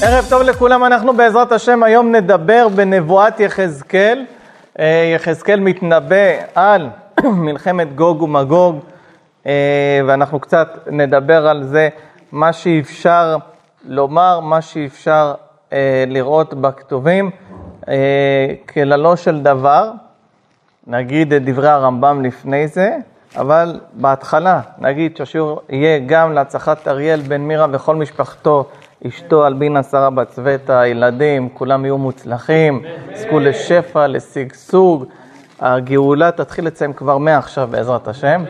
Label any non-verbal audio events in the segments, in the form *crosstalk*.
ערב טוב לכולם, אנחנו בעזרת השם היום נדבר בנבואת יחזקאל. אה, יחזקאל מתנבא על *clears throat* מלחמת גוג ומגוג, אה, ואנחנו קצת נדבר על זה, מה שאפשר לומר, מה שאפשר אה, לראות בכתובים. כללו של דבר, נגיד את דברי הרמב"ם לפני זה, אבל בהתחלה נגיד שהשיעור יהיה גם להצלחת אריאל בן מירה וכל משפחתו. אשתו אלבינה שרה בצבטה, הילדים, כולם יהיו מוצלחים, יזכו לשפע, לשגשוג. הגאולה תתחיל אצלם כבר מעכשיו בעזרת השם.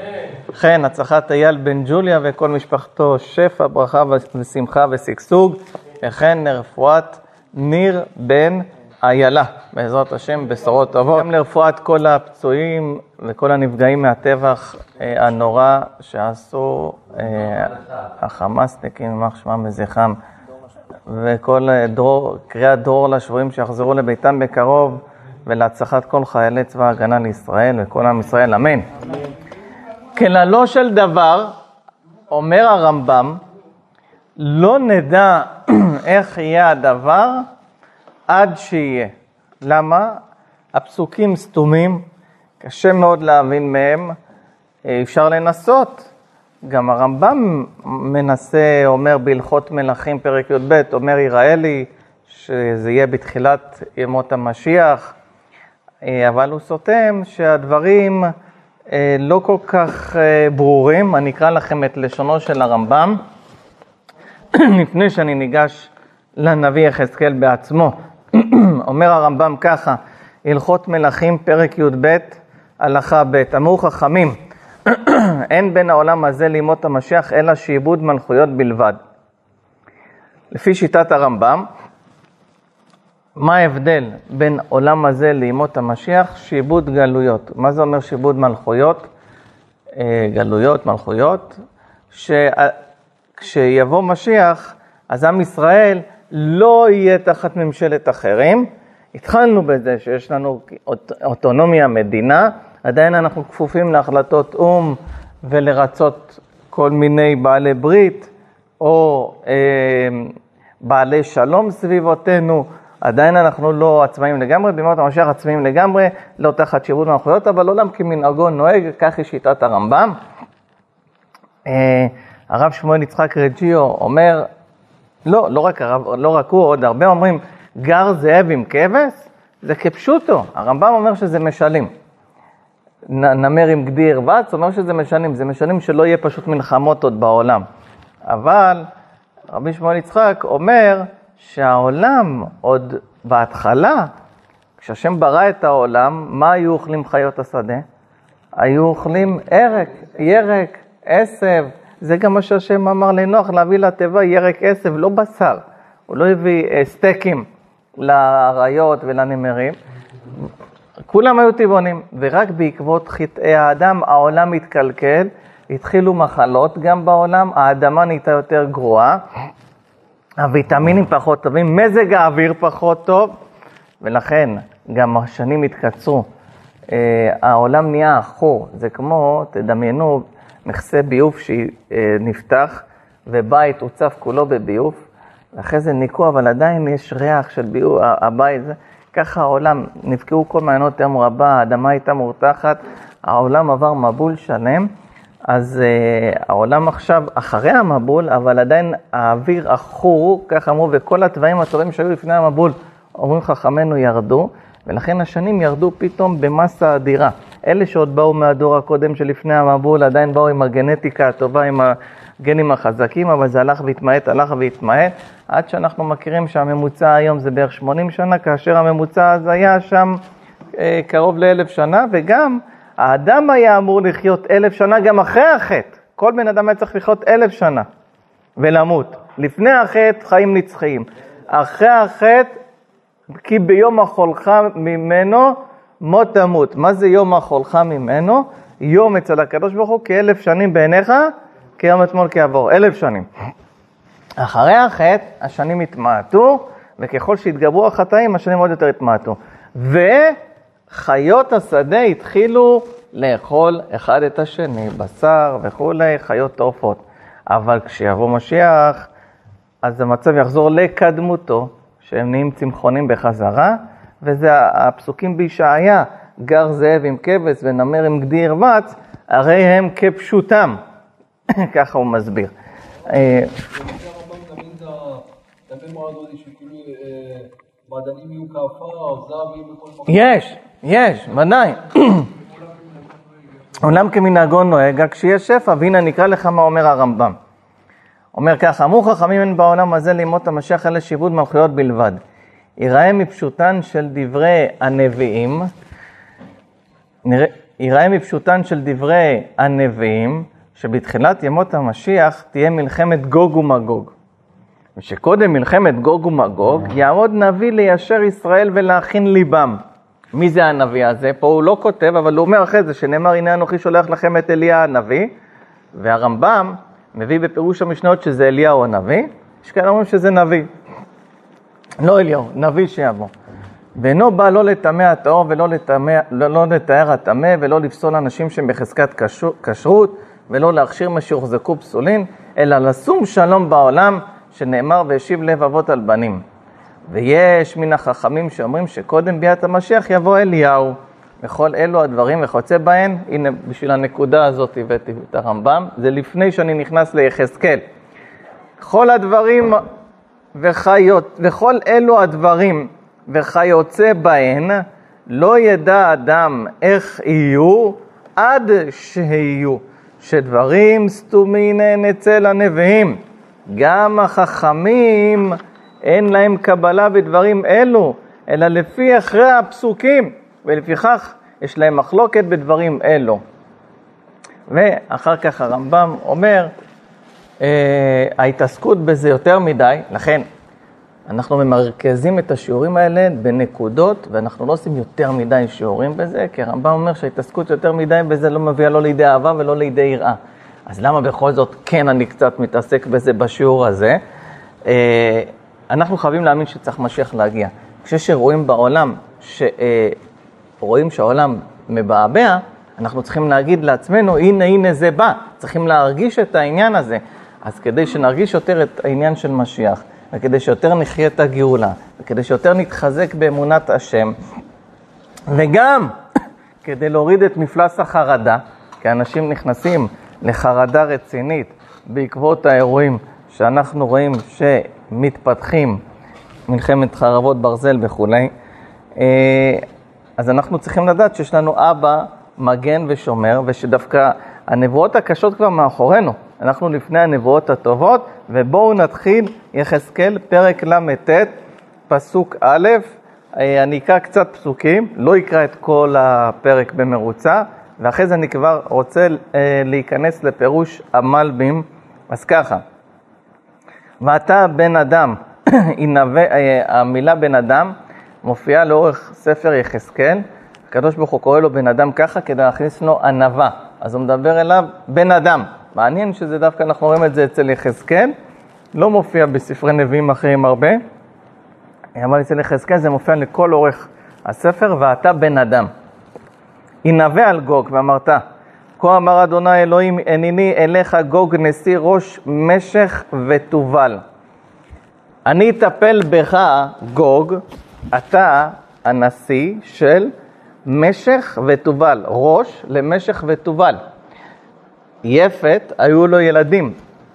וכן, הצלחת אייל בן ג'וליה וכל משפחתו, שפע, ברכה ושמחה ושגשוג. וכן, לרפואת ניר בן איילה, בעזרת השם, בשורות טובות. גם לרפואת כל הפצועים וכל הנפגעים מהטבח אה, הנורא שעשו אה, החמאסניקים, יימח שמם וזכרם. וכל אה, דרור, קריאת דרור לשבויים שיחזרו לביתם בקרוב, ולהצלחת כל חיילי צבא ההגנה לישראל וכל עם ישראל, אמן. כללו של דבר, אומר הרמב"ם, לא נדע *clears throat* איך יהיה הדבר עד שיהיה. למה? הפסוקים סתומים, קשה מאוד להבין מהם, אה, אפשר לנסות, גם הרמב"ם מנסה, אומר בהלכות מלכים פרק י"ב, אומר יראה לי שזה יהיה בתחילת ימות המשיח, אה, אבל הוא סותם שהדברים אה, לא כל כך אה, ברורים. אני אקרא לכם את לשונו של הרמב"ם, *clears throat* לפני שאני ניגש לנביא יחזקאל בעצמו. *clears throat* אומר הרמב"ם ככה, הלכות מלכים פרק י"ב, הלכה ב', אמרו חכמים, *clears throat* אין בין העולם הזה לימות המשיח אלא שעבוד מלכויות בלבד. לפי שיטת הרמב"ם, מה ההבדל בין עולם הזה לימות המשיח? שעבוד גלויות. מה זה אומר שעבוד מלכויות? אה, גלויות, מלכויות, שכשיבוא משיח, אז עם ישראל לא יהיה תחת ממשלת אחרים. התחלנו בזה שיש לנו אוטונומיה, מדינה, עדיין אנחנו כפופים להחלטות או"ם ולרצות כל מיני בעלי ברית או אה, בעלי שלום סביבותינו. עדיין אנחנו לא עצמאים לגמרי, בימות המשיח עצמאים לגמרי, לא תחת שירות מלכויות, אבל עולם כמנהגו נוהג, כך היא שיטת הרמב"ם. אה, הרב שמואל יצחק רג'יו אומר, לא, לא רק, הרב, לא רק הוא, עוד הרבה אומרים, גר זאב עם כבש, זה כפשוטו, הרמב"ם אומר שזה משלים. נמר עם גדי ירבץ, אומר שזה משנים, זה משנים שלא יהיה פשוט מלחמות עוד בעולם. אבל רבי שמואל יצחק אומר שהעולם עוד בהתחלה, כשהשם ברא את העולם, מה היו אוכלים חיות השדה? היו אוכלים ארק, ירק, עשב. זה גם מה שהשם אמר לנוח, להביא לתיבה ירק עשב, לא בשר. הוא לא הביא אה, סטייקים לאריות ולנמרים. כולם היו טבעונים, ורק בעקבות חטאי האדם העולם התקלקל, התחילו מחלות גם בעולם, האדמה נהייתה יותר גרועה, הוויטמינים פחות טובים, מזג האוויר פחות טוב, ולכן גם השנים התקצרו. אה, העולם נהיה עכור, זה כמו, תדמיינו, מכסה ביוב שנפתח, ובית הוצף כולו בביוב, ואחרי זה ניקו, אבל עדיין יש ריח של ביוב, הבית, זה... ככה העולם, נבקעו כל מעיינות ים רבה, האדמה הייתה מורתחת, העולם עבר מבול שלם, אז uh, העולם עכשיו אחרי המבול, אבל עדיין האוויר עכור, כך אמרו, וכל התוואים הטובים שהיו לפני המבול, אומרים חכמינו, ירדו, ולכן השנים ירדו פתאום במסה אדירה. אלה שעוד באו מהדור הקודם שלפני המבול, עדיין באו עם הגנטיקה הטובה, עם הגנים החזקים, אבל זה הלך והתמעט, הלך והתמעט, עד שאנחנו מכירים שהממוצע היום זה בערך 80 שנה, כאשר הממוצע אז היה שם אה, קרוב לאלף שנה, וגם האדם היה אמור לחיות אלף שנה גם אחרי החטא. כל בן אדם היה צריך לחיות אלף שנה ולמות. לפני החטא חיים נצחיים. אחרי החטא, כי ביום החולך ממנו מות תמות. מה זה יום החולך ממנו? יום אצל הקדוש ברוך הוא כאלף שנים בעיניך, כיום אתמול כעבור. אלף שנים. אחרי החטא, השנים התמעטו, וככל שהתגברו החטאים, השנים עוד יותר התמעטו. וחיות השדה התחילו לאכול אחד את השני, בשר וכולי, חיות טורפות. אבל כשיבוא משיח, אז המצב יחזור לקדמותו, שהם נהיים צמחונים בחזרה, וזה הפסוקים בישעיה, גר זאב עם כבש ונמר עם גדי ירבץ, הרי הם כפשוטם. *coughs* ככה הוא מסביר. אה, יש, יש, ודאי. *coughs* עולם כמנהגו נוהג, רק כשיש שפע, והנה נקרא לך מה אומר הרמב"ם. אומר ככה, אמרו חכמים אין בעולם הזה לימות המשיח אלא שיבוד מלכויות בלבד. יראה מפשוטן של דברי הנביאים, יראה מפשוטן של דברי הנביאים, שבתחילת ימות המשיח תהיה מלחמת גוג ומגוג. ושקודם מלחמת גוג ומגוג, יעמוד נביא ליישר ישראל ולהכין ליבם. מי זה הנביא הזה? פה הוא לא כותב, אבל הוא אומר אחרי זה, שנאמר, הנה אנוכי שולח לכם את אליה הנביא, והרמב"ם מביא בפירוש המשנות שזה אליהו הנביא, יש כאלה אומרים שזה נביא. לא אליהו, נביא שיבוא. ואינו בא לא לטמא הטהור ולא לטמא, לא, לא לתאר הטמא ולא לפסול אנשים שהם בחזקת כשרות ולא להכשיר מה שהוחזקו פסולין, אלא לשום שלום בעולם, שנאמר והשיב לב אבות על בנים. ויש מן החכמים שאומרים שקודם ביאת המשיח יבוא אליהו. וכל אלו הדברים וכיוצא בהן, הנה בשביל הנקודה הזאת הבאתי את הרמב"ם, זה לפני שאני נכנס ליחזקאל. כל הדברים וחיות, וכל אלו הדברים וכיוצא בהן, לא ידע אדם איך יהיו עד שיהיו, שדברים סתומין הן אצל הנביאים. גם החכמים אין להם קבלה בדברים אלו, אלא לפי אחרי הפסוקים, ולפיכך יש להם מחלוקת בדברים אלו. ואחר כך הרמב"ם אומר, אה, ההתעסקות בזה יותר מדי, לכן אנחנו ממרכזים את השיעורים האלה בנקודות, ואנחנו לא עושים יותר מדי שיעורים בזה, כי הרמב"ם אומר שההתעסקות יותר מדי בזה לא מביאה לא לידי אהבה ולא לידי יראה. אז למה בכל זאת כן אני קצת מתעסק בזה בשיעור הזה? אה, אנחנו חייבים להאמין שצריך משיח להגיע. כשיש אירועים בעולם, שרואים שהעולם מבעבע, אנחנו צריכים להגיד לעצמנו, הנה הנה זה בא, צריכים להרגיש את העניין הזה. אז כדי שנרגיש יותר את העניין של משיח, וכדי שיותר נחיה את הגאולה, וכדי שיותר נתחזק באמונת השם, וגם *coughs* כדי להוריד את מפלס החרדה, כי אנשים נכנסים לחרדה רצינית בעקבות האירועים שאנחנו רואים שמתפתחים, מלחמת חרבות ברזל וכולי, אה, אז אנחנו צריכים לדעת שיש לנו אבא מגן ושומר, ושדווקא הנבואות הקשות כבר מאחורינו. אנחנו לפני הנבואות הטובות, ובואו נתחיל יחזקאל, פרק ל"ט, פסוק א', אה, אני אקרא קצת פסוקים, לא אקרא את כל הפרק במרוצה, ואחרי זה אני כבר רוצה אה, להיכנס לפירוש המלבים, אז ככה, ואתה בן אדם, *clears throat* אה, המילה בן אדם מופיעה לאורך ספר יחזקאל, הקדוש ברוך הוא קורא לו בן אדם ככה כדי להכניס לו ענווה, אז הוא מדבר אליו בן אדם. מעניין שזה דווקא, אנחנו רואים את זה אצל יחזקאל, לא מופיע בספרי נביאים אחרים הרבה, אבל אצל יחזקאל זה מופיע לכל אורך הספר, ואתה בן אדם. הנבא על גוג ואמרת, כה אמר אדוני אלוהים, הנני אליך גוג נשיא ראש משך ותובל. אני אטפל בך, גוג, אתה הנשיא של משך ותובל, ראש למשך ותובל. יפת, היו לו ילדים,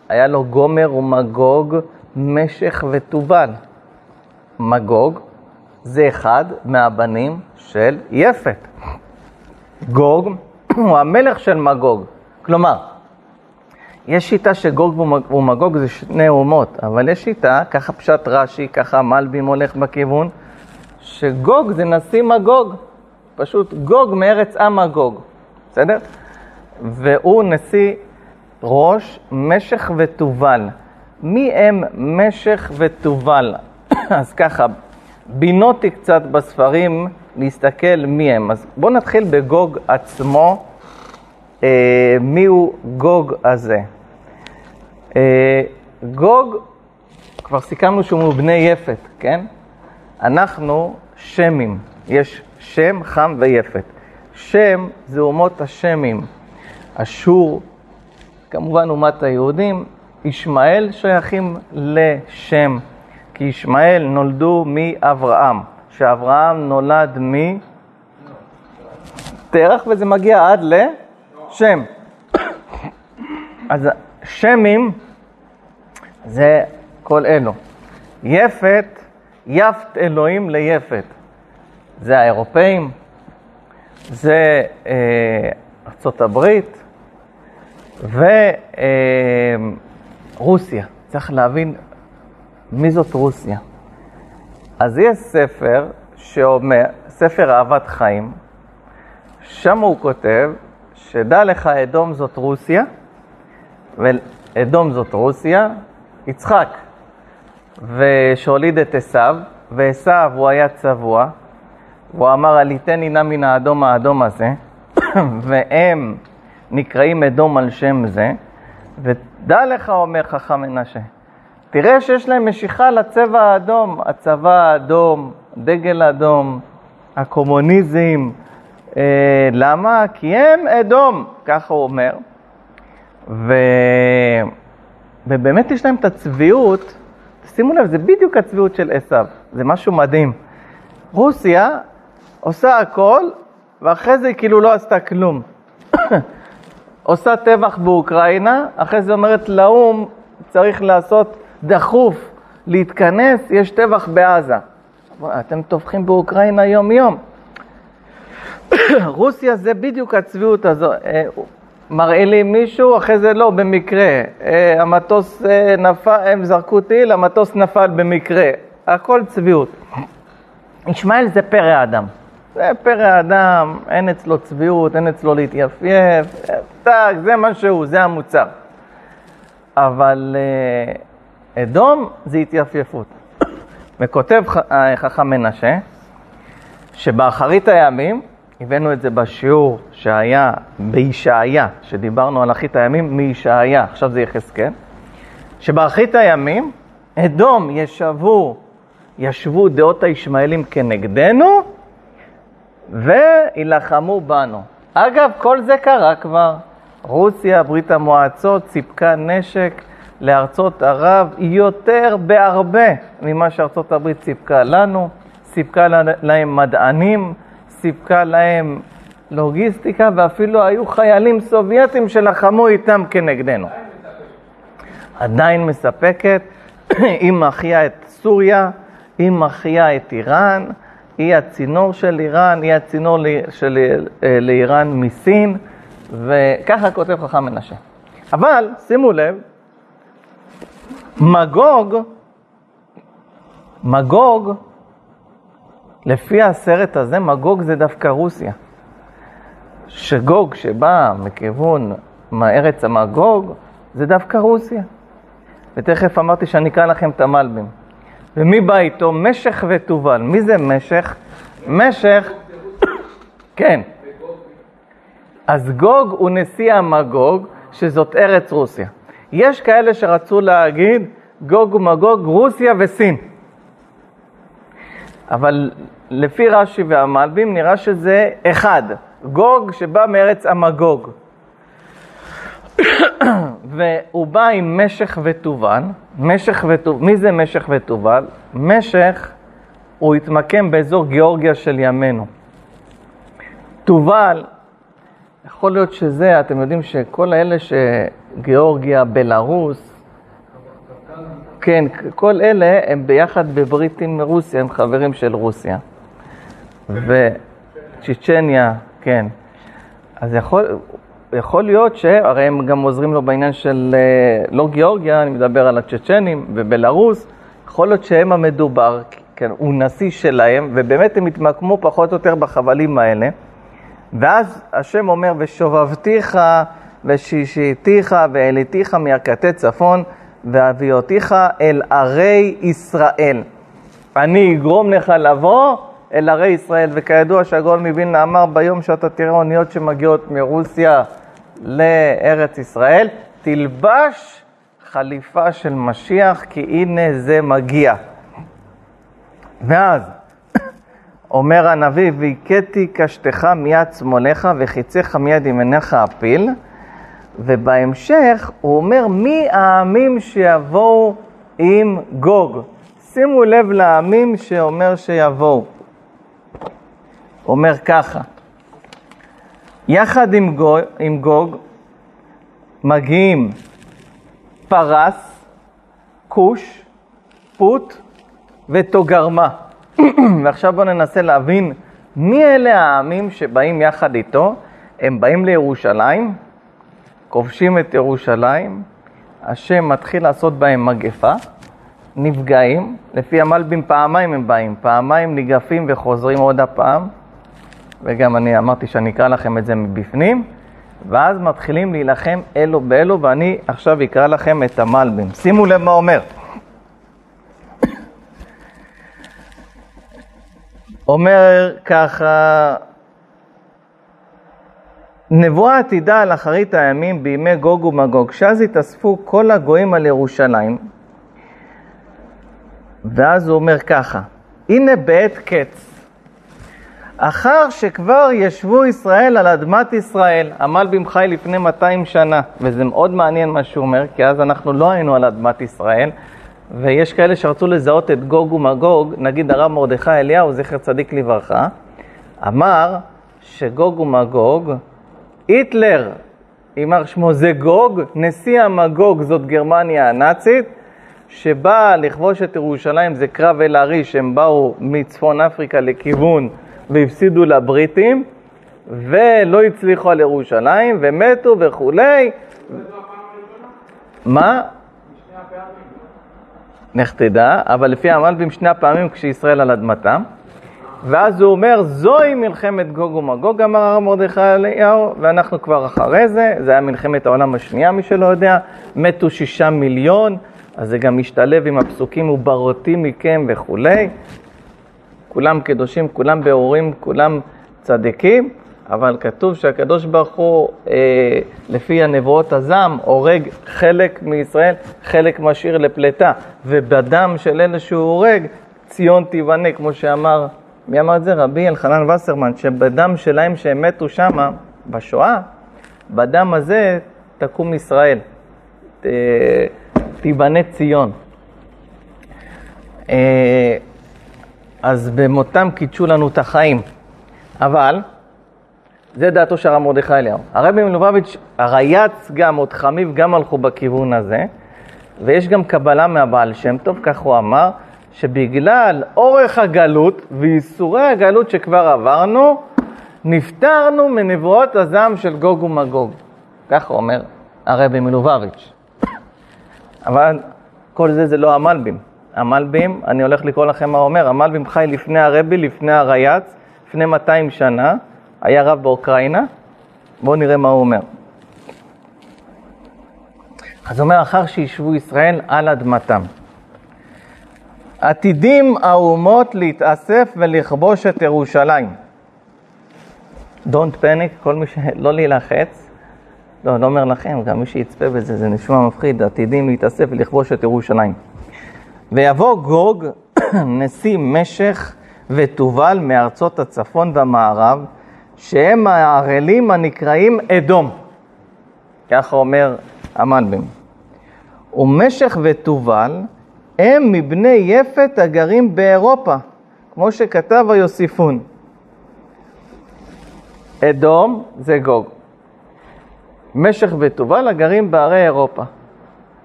היה לו גומר ומגוג, משך ותובל. מגוג זה אחד מהבנים של יפת. גוג *clears throat* הוא המלך של מגוג. כלומר, יש שיטה שגוג ומגוג זה שני אומות, אבל יש שיטה, ככה פשט רש"י, ככה מלבים הולך בכיוון, שגוג זה נשיא מגוג, פשוט גוג מארץ המגוג, בסדר? והוא נשיא ראש משך ותובל. מי הם משך ותובל? *coughs* אז ככה, בינותי קצת בספרים להסתכל מי הם. אז בואו נתחיל בגוג עצמו. אה, מי הוא גוג הזה? אה, גוג, כבר סיכמנו שהוא מבני יפת, כן? אנחנו שמים, יש שם, חם ויפת. שם זה אומות השמים. אשור, כמובן אומת היהודים, ישמעאל שייכים לשם, כי ישמעאל נולדו מאברהם, שאברהם נולד מתרח וזה מגיע עד לשם. אז שמים זה כל אלו. יפת, יפת אלוהים ליפת. זה האירופאים, זה אה, ארצות הברית ורוסיה. אה, צריך להבין מי זאת רוסיה. אז יש ספר שאומר, ספר אהבת חיים, שם הוא כותב שדע לך אדום זאת רוסיה, ואדום זאת רוסיה, יצחק, ושהוליד את עשיו, ועשיו הוא היה צבוע, והוא אמר, עליתני נא מן האדום האדום הזה, *coughs* והם נקראים אדום על שם זה, ודע לך, אומר חכם מנשה, תראה שיש להם משיכה לצבע האדום, הצבא האדום, דגל אדום, הקומוניזם. אה, למה? כי הם אדום, ככה הוא אומר. ו... ובאמת יש להם את הצביעות, שימו לב, זה בדיוק הצביעות של עשיו, זה משהו מדהים. רוסיה עושה הכל, ואחרי זה היא כאילו לא עשתה כלום. *coughs* עושה טבח באוקראינה, אחרי זה אומרת לאו"ם, צריך לעשות דחוף, להתכנס, יש טבח בעזה. אתם טובחים באוקראינה יום-יום. *coughs* רוסיה זה בדיוק הצביעות הזו. אה, מרעילים מישהו, אחרי זה לא, במקרה. אה, המטוס אה, נפל, הם זרקו טיל, המטוס נפל במקרה. הכל צביעות. *coughs* ישמעאל זה פרא אדם. זה פרא אדם, אין אצלו צביעות, אין אצלו להתייפייף, טק, זה מה שהוא, זה המוצר. אבל אדום זה התייפייפות. וכותב חכם מנשה, שבאחרית הימים, הבאנו את זה בשיעור שהיה בישעיה, שדיברנו על אחית הימים מישעיה, עכשיו זה יחזקאל, שבאחרית הימים, אדום ישבו, ישבו דעות הישמעאלים כנגדנו, ויילחמו בנו. אגב, כל זה קרה כבר. רוסיה, ברית המועצות, סיפקה נשק לארצות ערב יותר בהרבה ממה שארצות הברית סיפקה לנו, סיפקה להם מדענים, סיפקה להם לוגיסטיקה, ואפילו היו חיילים סובייטים שלחמו איתם כנגדנו. עדיין מספקת, *clears throat* היא מחיה את סוריה, היא מחיה את איראן, היא הצינור של איראן, היא הצינור של, אה, לאיראן מסין, וככה כותב חכם מנשה. אבל, שימו לב, מגוג, מגוג לפי הסרט הזה, מגוג זה דווקא רוסיה. שגוג שבא מכיוון מארץ המגוג, זה דווקא רוסיה. ותכף אמרתי שאני אקרא לכם את המלבים. ומי בא איתו? משך ותובל. מי זה משך? משך, כן. אז גוג הוא נשיא המגוג, שזאת ארץ רוסיה. יש כאלה שרצו להגיד גוג ומגוג, רוסיה וסין. אבל לפי רש"י והמלבים נראה שזה אחד, גוג שבא מארץ המגוג. *coughs* והוא בא עם משך ותובן, משך ותובן, מי זה משך ותובן? משך הוא התמקם באזור גיאורגיה של ימינו. תובל, יכול להיות שזה, אתם יודעים שכל האלה שגיאורגיה, בלארוס, כן, כל אלה הם ביחד בברית עם רוסיה, הם חברים של רוסיה. וצ'צ'ניה, כן. אז יכול, יכול להיות שהרי הם גם עוזרים לו בעניין של אה, לא גיאורגיה, אני מדבר על הצ'צ'נים ובלארוס, יכול להיות שהם המדובר, כן, הוא נשיא שלהם, ובאמת הם התמקמו פחות או יותר בחבלים האלה. ואז השם אומר, ושובבתיך ושישיתיך והעליתיך מירכתי צפון. והביאותיך אל ערי ישראל. אני אגרום לך לבוא אל ערי ישראל. וכידוע שהגאון מווילנה אמר, ביום שאתה תראה אוניות שמגיעות מרוסיה לארץ ישראל, תלבש חליפה של משיח, כי הנה זה מגיע. ואז *coughs* אומר הנביא, והכיתי קשתך מיד שמאלך וחיציך מיד ימיניך אפיל, ובהמשך הוא אומר מי העמים שיבואו עם גוג. שימו לב לעמים שאומר שיבואו. אומר ככה, יחד עם גוג, עם גוג מגיעים פרס, כוש, פוט ותוגרמה. *clears throat* ועכשיו בואו ננסה להבין מי אלה העמים שבאים יחד איתו. הם באים לירושלים, כובשים את ירושלים, השם מתחיל לעשות בהם מגפה, נפגעים, לפי המלבים פעמיים הם באים, פעמיים ניגפים וחוזרים עוד הפעם, וגם אני אמרתי שאני אקרא לכם את זה מבפנים, ואז מתחילים להילחם אלו באלו, ואני עכשיו אקרא לכם את המלבים. שימו לב מה אומר. אומר ככה, נבואה עתידה על אחרית הימים בימי גוג ומגוג, שאז התאספו כל הגויים על ירושלים, ואז הוא אומר ככה, הנה בעת קץ, אחר שכבר ישבו ישראל על אדמת ישראל, עמל במחי לפני 200 שנה, וזה מאוד מעניין מה שהוא אומר, כי אז אנחנו לא היינו על אדמת ישראל, ויש כאלה שרצו לזהות את גוג ומגוג, נגיד הרב מרדכי אליהו, זכר צדיק לברכה, אמר שגוג ומגוג, היטלר, יימר שמו זה גוג, נשיא המגוג זאת גרמניה הנאצית, שבאה לכבוש את ירושלים, זה קרב אל עריש, הם באו מצפון אפריקה לכיוון והפסידו לבריטים, ולא הצליחו על ירושלים, ומתו וכולי. מה? לך תדע, אבל לפי המלבים שני הפעמים כשישראל על אדמתם. ואז הוא אומר, זוהי מלחמת גוג ומגוג, אמר הרב מרדכי אליהו, ואנחנו כבר אחרי זה, זה היה מלחמת העולם השנייה, מי שלא יודע, מתו שישה מיליון, אז זה גם משתלב עם הפסוקים וברותי מכם וכולי. כולם קדושים, כולם בהורים, כולם צדיקים, אבל כתוב שהקדוש ברוך הוא, אה, לפי הנבואות הזעם, הורג חלק מישראל, חלק משאיר לפלטה, ובדם של אלה שהוא הורג, ציון תיבנה, כמו שאמר, מי אמר את זה? רבי אלחנן וסרמן, שבדם שלהם שהם מתו שמה, בשואה, בדם הזה תקום ישראל, ת, תיבנה ציון. אה, אז במותם קידשו לנו את החיים. אבל, זה דעתו של הרב מרדכי אליהו. הרבי מלובביץ', הרייץ גם, עוד חמיב גם הלכו בכיוון הזה, ויש גם קבלה מהבעל שם טוב, כך הוא אמר, שבגלל אורך הגלות וייסורי הגלות שכבר עברנו, נפטרנו מנבואות הזעם של גוג ומגוג. כך אומר הרבי מלובביץ'. אבל כל זה זה לא המלבים. המלבים, אני הולך לקרוא לכם מה אומר, המלבים חי לפני הרבי, לפני הרייץ, לפני 200 שנה, היה רב באוקראינה, בואו נראה מה הוא אומר. אז הוא אומר, אחר שישבו ישראל על אדמתם. עתידים האומות להתאסף ולכבוש את ירושלים. Don't panic, כל מי שלא להילחץ. לא, לא אומר לכם, גם מי שיצפה בזה, זה נשמע מפחיד, עתידים להתאסף ולכבוש את ירושלים. ויבוא גוג, *coughs* נשיא משך ותובל מארצות הצפון והמערב, שהם הערלים הנקראים אדום. ככה אומר המלבים. ומשך ותובל הם מבני יפת הגרים באירופה, כמו שכתב היוסיפון. אדום זה גוג. משך ותובל הגרים בערי אירופה.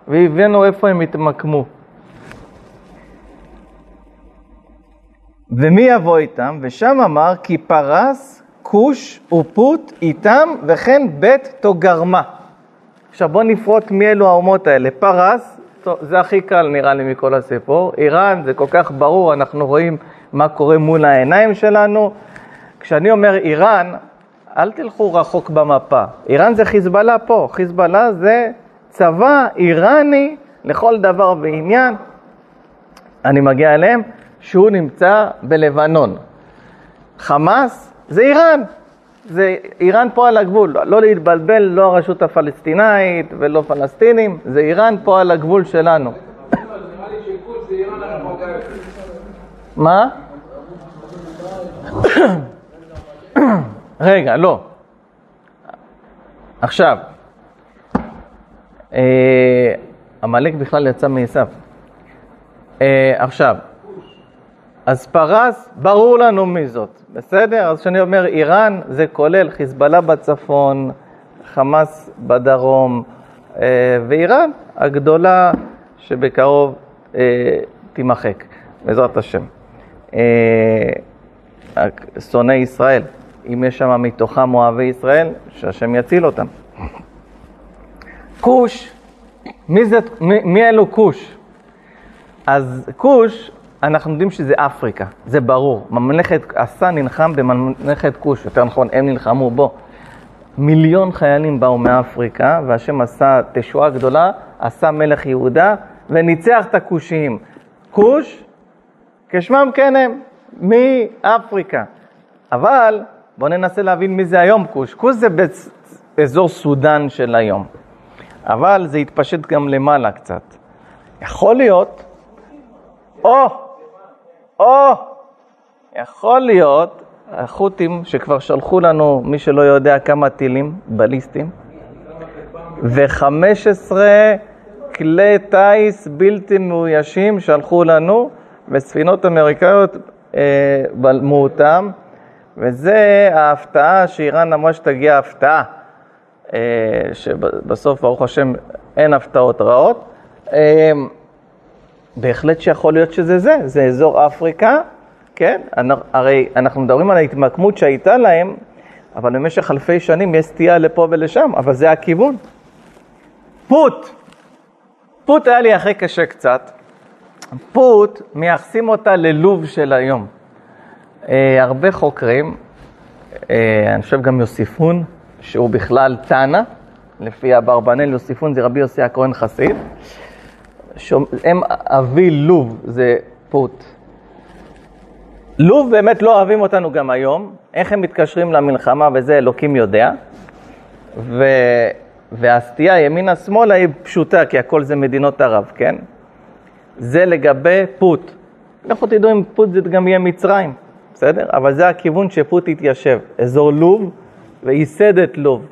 והבאנו איפה הם התמקמו. ומי יבוא איתם? ושם אמר כי פרס, כוש ופוט איתם וכן בית תוגרמה. עכשיו בואו נפרוט מי אלו האומות האלה. פרס, טוב, זה הכי קל נראה לי מכל הסיפור. איראן זה כל כך ברור, אנחנו רואים מה קורה מול העיניים שלנו. כשאני אומר איראן, אל תלכו רחוק במפה. איראן זה חיזבאללה פה, חיזבאללה זה צבא איראני לכל דבר ועניין. אני מגיע אליהם, שהוא נמצא בלבנון. חמאס זה איראן, זה איראן פה על הגבול, לא להתבלבל, לא הרשות הפלסטינאית ולא פלסטינים, זה איראן פה על הגבול שלנו. מה? *coughs* רגע, לא. עכשיו, אה, עמלק בכלל יצא מעשיו. אה, עכשיו, אז פרס, ברור לנו מי זאת, בסדר? אז כשאני אומר איראן, זה כולל חיזבאללה בצפון, חמאס בדרום, אה, ואיראן הגדולה שבקרוב תימחק, בעזרת השם. שונאי ישראל, אם יש שם מתוכם אוהבי ישראל, שהשם יציל אותם. כוש, מי, זה, מי, מי אלו כוש? אז כוש, אנחנו יודעים שזה אפריקה, זה ברור. ממלכת, עשה נלחם בממלכת כוש, יותר נכון, הם נלחמו בו. מיליון חיילים באו מאפריקה, והשם עשה תשועה גדולה, עשה מלך יהודה, וניצח את הכושיים. כוש, כשמם כן הם, מאפריקה. אבל בואו ננסה להבין מי זה היום כוש. כוש זה באזור סודאן של היום. אבל זה התפשט גם למעלה קצת. יכול להיות, או, או, יכול להיות, החות'ים שכבר שלחו לנו, מי שלא יודע, כמה טילים בליסטים, ו-15 כלי טיס בלתי מאוישים שלחו לנו, וספינות אמריקאיות אה, בלמו אותם, וזה ההפתעה שאיראן אמרה שתגיע הפתעה. אה, שבסוף, ברוך השם, אין הפתעות רעות. אה, בהחלט שיכול להיות שזה זה, זה אזור אפריקה, כן? הרי אנחנו מדברים על ההתמקמות שהייתה להם, אבל במשך אלפי שנים יש סטייה לפה ולשם, אבל זה הכיוון. פוט, פוט היה לי הכי קשה קצת. פוט, מייחסים אותה ללוב של היום. אה, הרבה חוקרים, אני חושב גם יוסיפון, שהוא בכלל תנא, לפי אברבנאל יוסיפון זה רבי יוסי הכהן חסיד. הם אבי לוב זה פוט. לוב באמת לא אוהבים אותנו גם היום, איך הם מתקשרים למלחמה וזה אלוקים יודע. ו... והסטייה ימינה-שמאלה היא פשוטה, כי הכל זה מדינות ערב, כן? זה לגבי פוט. לכו תדעו אם פוט זה גם יהיה מצרים, בסדר? אבל זה הכיוון שפוט יתיישב, אזור לוב. וייסד את לוב.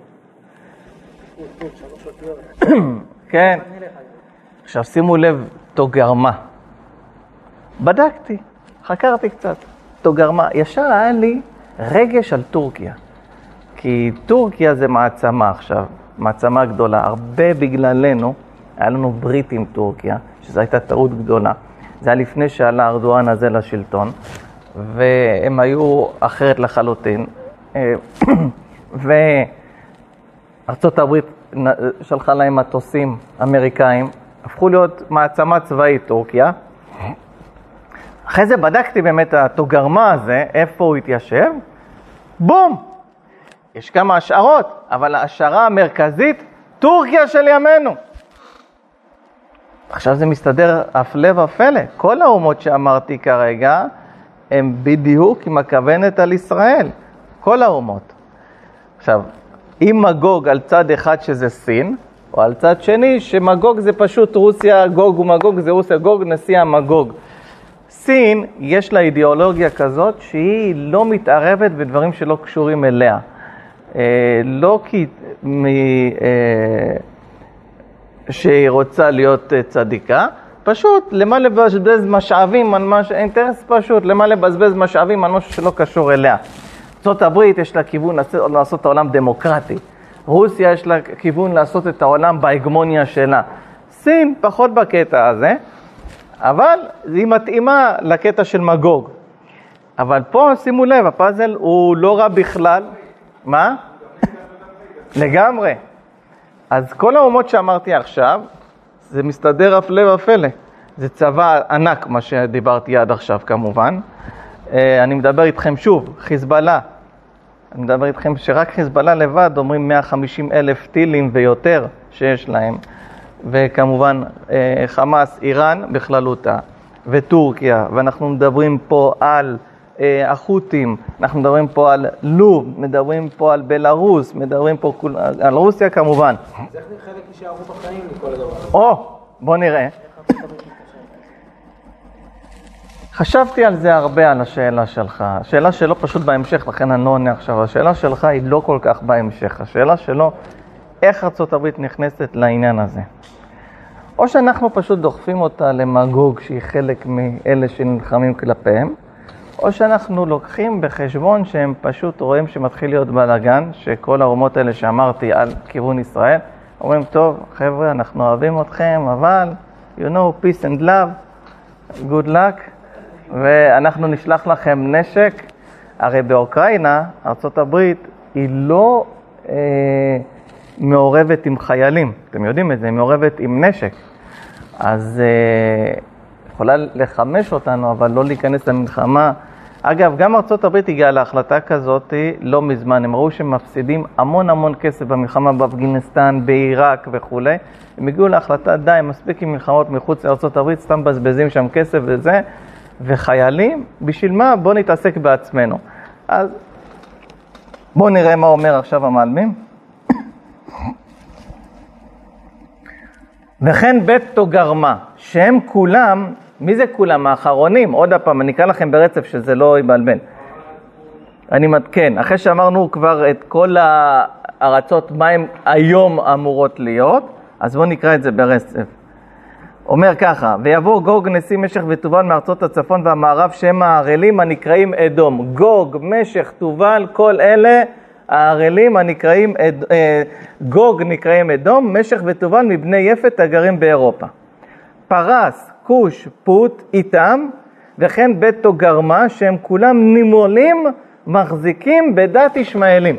*coughs* כן. עכשיו שימו לב, תוגרמה. בדקתי, חקרתי קצת. תוגרמה, ישר היה לי רגש על טורקיה. כי טורקיה זה מעצמה עכשיו, מעצמה גדולה. הרבה בגללנו, היה לנו ברית עם טורקיה, שזו הייתה טעות גדולה. זה היה לפני שעלה ארדואן הזה לשלטון, והם היו אחרת לחלוטין. אה, *clears throat* וארצות הברית שלחה להם מטוסים אמריקאים, הפכו להיות מעצמה צבאית, טורקיה. אחרי זה בדקתי באמת התוגרמה הזה, איפה הוא התיישב, בום! יש כמה השערות, אבל ההשערה המרכזית, טורקיה של ימינו. עכשיו זה מסתדר הפלא ופלא. כל האומות שאמרתי כרגע, הם בדיוק עם הכוונת על ישראל. כל האומות. עכשיו, אם מגוג על צד אחד שזה סין, או על צד שני שמגוג זה פשוט רוסיה, גוג ומגוג זה רוסיה, גוג נשיא המגוג. סין, יש לה אידיאולוגיה כזאת שהיא לא מתערבת בדברים שלא קשורים אליה. אה, לא כי מ, אה, שהיא רוצה להיות אה, צדיקה, פשוט למה לבזבז משאבים על משהו, אינטרס פשוט, למה לבזבז משאבים על משהו שלא קשור אליה. ארה"ב יש לה כיוון לעשות את העולם דמוקרטי. רוסיה יש לה כיוון לעשות את העולם בהגמוניה שלה. סין פחות בקטע הזה, אבל היא מתאימה לקטע של מגוג. אבל פה, שימו לב, הפאזל הוא לא רע בכלל. מה? לגמרי. אז כל האומות שאמרתי עכשיו, זה מסתדר הפלא ופלא. זה צבא ענק, מה שדיברתי עד עכשיו כמובן. אה, אני מדבר איתכם שוב, חיזבאללה, אני מדבר איתכם שרק חיזבאללה לבד אומרים 150 אלף טילים ויותר שיש להם, וכמובן אה, חמאס, איראן בכללותה, וטורקיה, ואנחנו מדברים פה על אה, החות'ים, אנחנו מדברים פה על לוב, מדברים פה על בלארוס, מדברים פה על רוסיה כמובן. אז איך חלק יישארו בחיים מכל הדבר הזה? או, בוא נראה. חשבתי על זה הרבה, על השאלה שלך. השאלה שלו פשוט בהמשך, לכן אני לא עונה עכשיו. השאלה שלך היא לא כל כך בהמשך. השאלה שלו, איך ארה"ב נכנסת לעניין הזה. או שאנחנו פשוט דוחפים אותה למגוג שהיא חלק מאלה שנלחמים כלפיהם, או שאנחנו לוקחים בחשבון שהם פשוט רואים שמתחיל להיות בלאגן, שכל האומות האלה שאמרתי על כיוון ישראל, אומרים, טוב, חבר'ה, אנחנו אוהבים אתכם, אבל, you know, peace and love, good luck, ואנחנו נשלח לכם נשק. הרי באוקראינה, ארה"ב היא לא אה, מעורבת עם חיילים, אתם יודעים את זה, היא מעורבת עם נשק. אז אה, יכולה לחמש אותנו, אבל לא להיכנס למלחמה. אגב, גם ארה"ב הגיעה להחלטה כזאת לא מזמן, הם ראו שהם מפסידים המון המון כסף במלחמה באפגיניסטן, בעיראק וכולי. הם הגיעו להחלטה, די, מספיק עם מלחמות מחוץ לארה"ב, סתם מבזבזים שם כסף וזה, וחיילים, בשביל מה? בואו נתעסק בעצמנו. אז בואו נראה מה אומר עכשיו המעלמים. וכן בית תוגרמה, שהם כולם, מי זה כולם? האחרונים, עוד פעם, אני אקרא לכם ברצף שזה לא יבלבל. אני מתקן, אחרי שאמרנו כבר את כל הארצות, מה הן היום אמורות להיות, אז בואו נקרא את זה ברצף. אומר ככה, ויבוא גוג נשיא משך ותובל מארצות הצפון והמערב שהם הערלים הנקראים אדום. גוג, משך, תובל, כל אלה הערלים הנקראים, אד, אה, גוג נקראים אדום, משך ותובל מבני יפת הגרים באירופה. פרס, כוש, פוט, איתם, וכן בית תוגרמה, שהם כולם נימולים מחזיקים בדת ישמעאלים.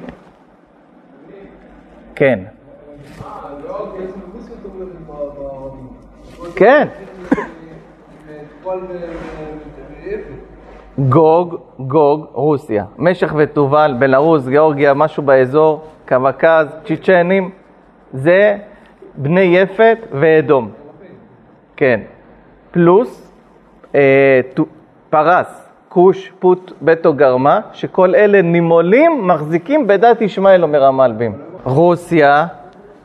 כן. כן. גוג, גוג, רוסיה. משך ותובל, בלרוס, גיאורגיה, משהו באזור, קווקז, צ'צ'נים, זה בני יפת ואדום. כן. פלוס אה, פרס, כוש, פוט, בטו גרמה, שכל אלה נימולים מחזיקים בדת ישמעאל, אומר המלבים. רוסיה,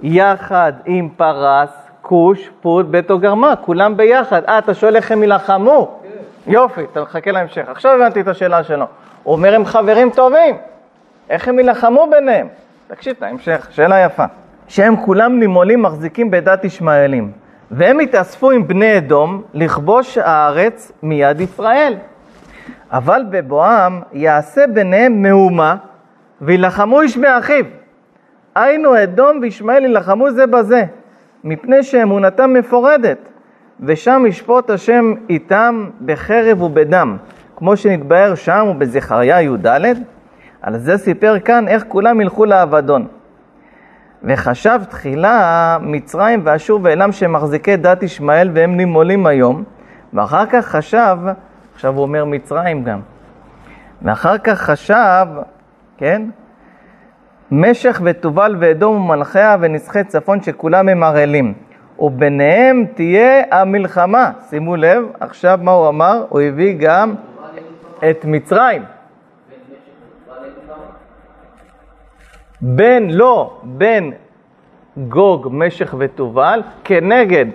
יחד עם פרס, כוש, פוט, בטו גרמה, כולם ביחד. אה, אתה שואל איך הם יילחמו? יופי, אתה מחכה להמשך. עכשיו הבנתי את השאלה שלו. הוא אומר, הם חברים טובים, איך הם יילחמו ביניהם? תקשיב להמשך, שאלה יפה. שהם כולם נימולים מחזיקים בדת ישמעאלים, והם התאספו עם בני אדום לכבוש הארץ מיד ישראל. אבל בבואם יעשה ביניהם מהומה, וילחמו איש באחיו. היינו אדום וישמעאל יילחמו זה בזה, מפני שאמונתם מפורדת. ושם ישפוט השם איתם בחרב ובדם, כמו שנתבהר שם ובזכריה י"ד, על זה סיפר כאן איך כולם ילכו לאבדון. וחשב תחילה מצרים ואשור ואלם שהם מחזיקי דת ישמעאל והם נימולים היום, ואחר כך חשב, עכשיו הוא אומר מצרים גם, ואחר כך חשב, כן, משך ותובל ואדום ומלכיה ונסחי צפון שכולם הם ערלים. וביניהם תהיה המלחמה. שימו לב, עכשיו מה הוא אמר? הוא הביא גם את מצרים. בין, לא, בין גוג, משך ותובל, כנגד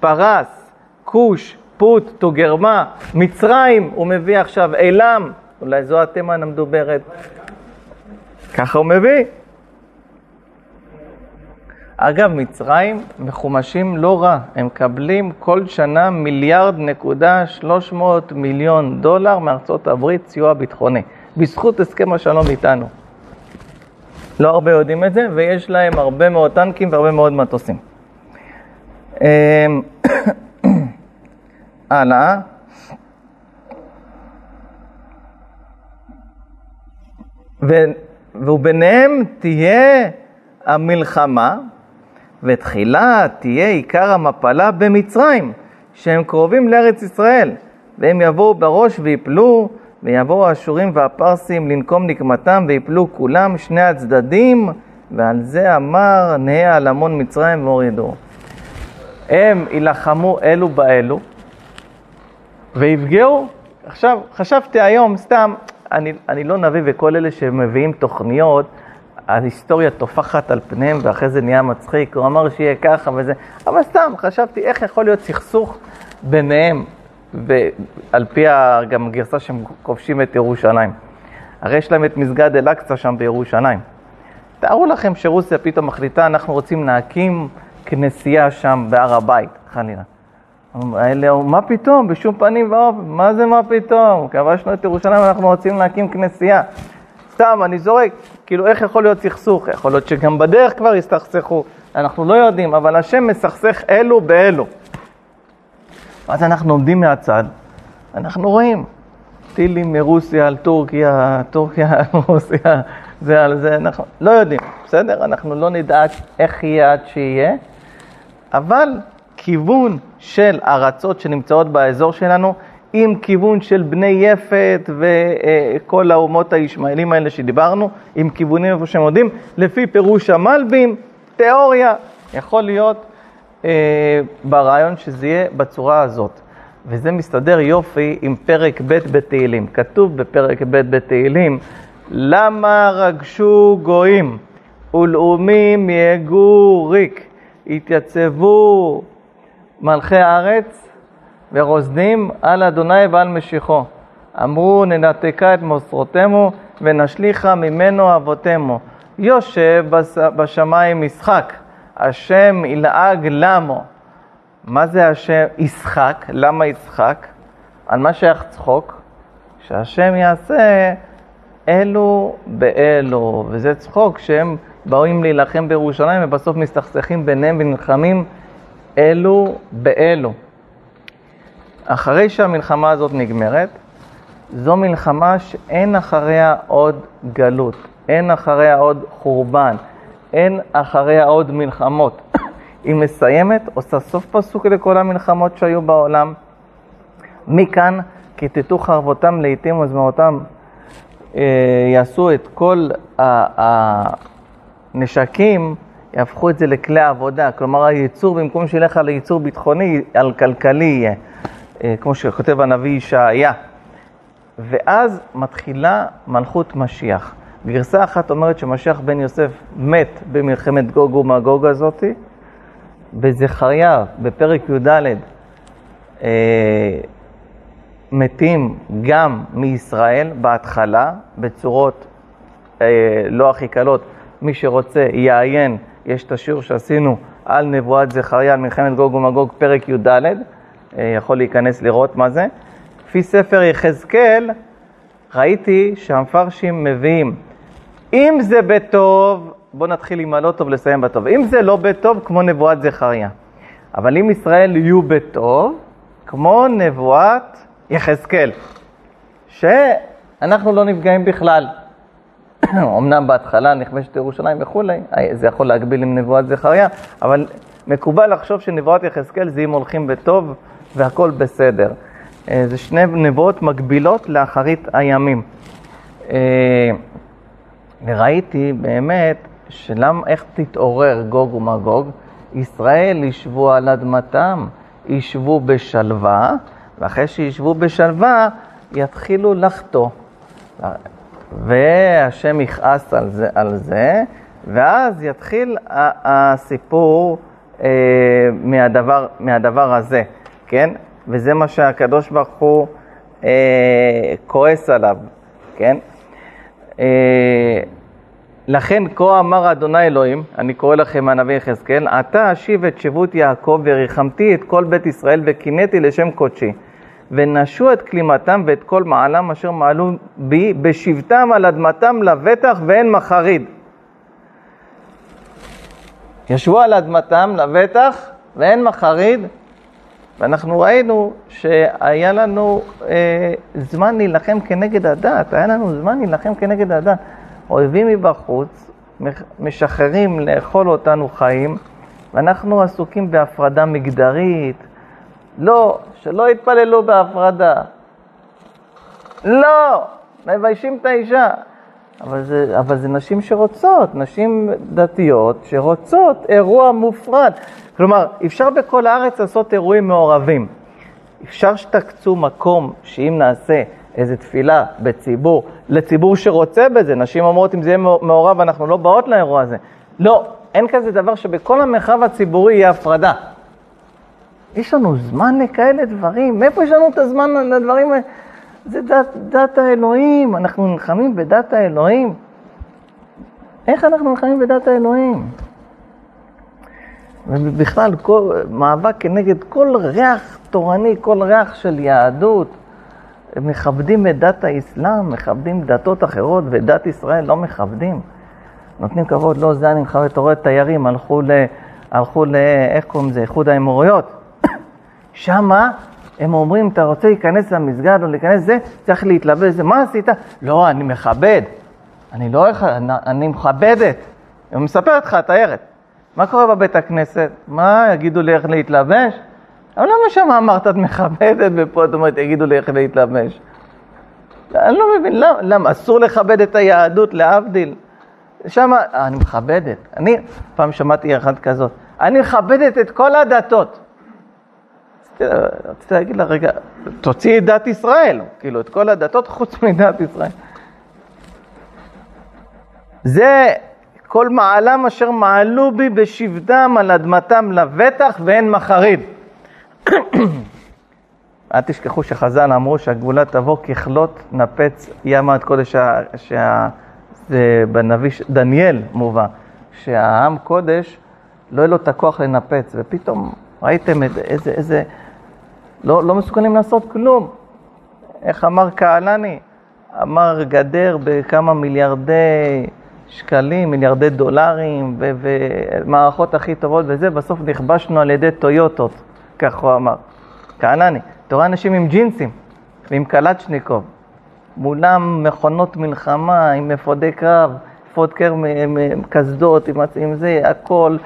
פרס, כוש, פוט, תוגרמה, מצרים, הוא מביא עכשיו אילם, אולי זו התימן המדוברת. ככה הוא מביא. אגב, מצרים מחומשים לא רע, הם מקבלים כל שנה מיליארד נקודה שלוש מאות מיליון דולר מארצות הברית סיוע ביטחוני, בזכות הסכם השלום איתנו. לא הרבה יודעים את זה, ויש להם הרבה מאוד טנקים והרבה מאוד מטוסים. אמ, *coughs* הלאה. וביניהם תהיה המלחמה, ותחילה תהיה עיקר המפלה במצרים, שהם קרובים לארץ ישראל, והם יבואו בראש ויפלו, ויבואו האשורים והפרסים לנקום נקמתם, ויפלו כולם שני הצדדים, ועל זה אמר נהיה על המון מצרים והורידו. הם יילחמו אלו באלו, ויפגעו. עכשיו, חשבתי היום, סתם, אני, אני לא נביא וכל אלה שמביאים תוכניות, ההיסטוריה טופחת על פניהם ואחרי זה נהיה מצחיק, הוא אמר שיהיה ככה וזה, אבל סתם, חשבתי איך יכול להיות סכסוך ביניהם, ועל פי גם הגרסה שהם כובשים את ירושלים. הרי יש להם את מסגד אל-אקצא שם בירושלים. תארו לכם שרוסיה פתאום מחליטה, אנחנו רוצים להקים כנסייה שם בהר הבית, חלילה. האלה, מה פתאום, בשום פנים ואופן, מה זה מה פתאום? כבשנו את ירושלים, אנחנו רוצים להקים כנסייה. סתם, אני זורק, כאילו איך יכול להיות סכסוך? יכול להיות שגם בדרך כבר יסתכסכו, אנחנו לא יודעים, אבל השם מסכסך אלו באלו. אז אנחנו עומדים מהצד, אנחנו רואים טילים מרוסיה על טורקיה, טורקיה על *laughs* רוסיה, זה על זה, אנחנו לא יודעים, בסדר? אנחנו לא נדע איך יהיה עד שיהיה, אבל כיוון של ארצות שנמצאות באזור שלנו, עם כיוון של בני יפת וכל האומות הישמעאלים האלה שדיברנו, עם כיוונים איפה שהם יודעים, לפי פירוש המלבים, תיאוריה, יכול להיות אה, ברעיון שזה יהיה בצורה הזאת. וזה מסתדר יופי עם פרק ב' בתהילים. כתוב בפרק ב' בתהילים, למה רגשו גויים ולאומים יהגו ריק, התייצבו מלכי הארץ ורוזנים על אדוני ועל משיחו. אמרו ננתקה את מוסרותימו ונשליכה ממנו אבותימו. יושב בשמיים משחק, השם ילעג למו. מה זה השם ישחק? למה ישחק? על מה שייך צחוק? שהשם יעשה אלו באלו, וזה צחוק שהם באים להילחם בירושלים ובסוף מסתכסכים ביניהם ונלחמים אלו באלו. אחרי שהמלחמה הזאת נגמרת, זו מלחמה שאין אחריה עוד גלות, אין אחריה עוד חורבן, אין אחריה עוד מלחמות. *coughs* היא מסיימת, עושה סוף פסוק לכל המלחמות שהיו בעולם. מכאן, כיתתו חרבותם לעתים וזמאותם, אה, יעשו את כל הנשקים, יהפכו את זה לכלי עבודה. כלומר, הייצור, במקום שילך על ייצור ביטחוני, על כלכלי יהיה, אה, כמו שכותב הנביא ישעיה. ואז מתחילה מלכות משיח. גרסה אחת אומרת שמשיח בן יוסף מת במלחמת גוג ומגוג הזאתי, בזכריה, בפרק י"ד, אה, מתים גם מישראל בהתחלה, בצורות אה, לא הכי קלות. מי שרוצה יעיין, יש את השיעור שעשינו על נבואת זכריה, על מלחמת גוג ומגוג, פרק י"ד, אה, יכול להיכנס לראות מה זה. לפי ספר יחזקאל, ראיתי שהמפרשים מביאים, אם זה בטוב, בואו נתחיל עם הלא טוב, לסיים בטוב. אם זה לא בטוב, כמו נבואת זכריה. אבל אם ישראל יהיו בטוב, כמו נבואת יחזקאל, שאנחנו לא נפגעים בכלל. *coughs* אמנם בהתחלה נכבשת ירושלים וכולי, זה יכול להגביל עם נבואת זכריה, אבל מקובל לחשוב שנבואת יחזקאל זה אם הולכים בטוב והכל בסדר. אה, זה שני נבואות מקבילות לאחרית הימים. אה, וראיתי באמת שלמה, איך תתעורר גוג ומגוג? ישראל ישבו על אדמתם, ישבו בשלווה, ואחרי שישבו בשלווה, יתחילו לחטוא. והשם יכעס על זה, על זה ואז יתחיל הסיפור אה, מהדבר, מהדבר הזה, כן? וזה מה שהקדוש ברוך הוא אה, כועס עליו, כן? אה, לכן כה אמר אדוני אלוהים, אני קורא לכם מהנביא יחזקאל, עתה אשיב את שבות יעקב וריחמתי את כל בית ישראל וקינאתי לשם קודשי. ונשו את כלימתם ואת כל מעלם אשר מעלו בי בשבתם על אדמתם לבטח ואין מחריד. ישבו על אדמתם לבטח ואין מחריד, ואנחנו ראינו שהיה לנו אה, זמן להילחם כנגד הדת, היה לנו זמן להילחם כנגד הדת. אויבים מבחוץ משחררים לאכול אותנו חיים, ואנחנו עסוקים בהפרדה מגדרית. לא, שלא יתפללו בהפרדה. לא, מביישים את האישה. אבל זה, אבל זה נשים שרוצות, נשים דתיות שרוצות אירוע מופרד. כלומר, אפשר בכל הארץ לעשות אירועים מעורבים. אפשר שתקצו מקום שאם נעשה איזו תפילה בציבור, לציבור שרוצה בזה. נשים אומרות, אם זה יהיה מעורב, אנחנו לא באות לאירוע הזה. לא, אין כזה דבר שבכל המרחב הציבורי יהיה הפרדה. יש לנו זמן לכאלה דברים? מאיפה יש לנו את הזמן לדברים האלה? זה דת, דת האלוהים, אנחנו נלחמים בדת האלוהים. איך אנחנו נלחמים בדת האלוהים? ובכלל, כל, מאבק כנגד כל ריח תורני, כל ריח של יהדות. מכבדים את דת האסלאם, מכבדים דתות אחרות, ודת ישראל לא מכבדים. נותנים כבוד, לא, זה אני מכבד, אתה רואה תיירים, הלכו ל... הלכו ל... איך קוראים לזה? איחוד האמירויות. שמה הם אומרים, אתה רוצה להיכנס למסגד או להיכנס לזה, צריך להתלבש זה. מה עשית? לא, אני מכבד. אני לא... אני, אני מכבדת. היא מספרת לך, תיירת. מה קורה בבית הכנסת? מה, יגידו לי איך להתלבש? אבל למה שם אמרת את מכבדת ופה את אומרת, יגידו לי איך להתלבש? אני לא מבין, למה, למה? אסור לכבד את היהדות, להבדיל. שם, אני מכבדת. אני פעם שמעתי אחת כזאת, אני מכבדת את כל הדתות. רציתי להגיד לה, רגע, תוציאי את דת ישראל, כאילו, את כל הדתות חוץ מדת ישראל. זה כל מעלם אשר מעלו בי בשבדם על אדמתם לבטח ואין מחריד. *coughs* אל תשכחו שחז"ל אמרו שהגאולה תבוא ככלות נפץ ימה עד קודש, שה... זה בנביא דניאל מובא, שהעם קודש לא יהיה לו את הכוח לנפץ, ופתאום ראיתם את, איזה, איזה, לא, לא מסוגלים לעשות כלום. איך אמר קהלני? אמר גדר בכמה מיליארדי שקלים, מיליארדי דולרים, ומערכות הכי טובות וזה, בסוף נכבשנו על ידי טויוטות, כך הוא אמר. כהנני, אתה רואה אנשים עם ג'ינסים ועם קלצ'ניקוב, מולם מכונות מלחמה עם אפודי קרב, אפוד קר קסדות, עם, עם זה, הכל.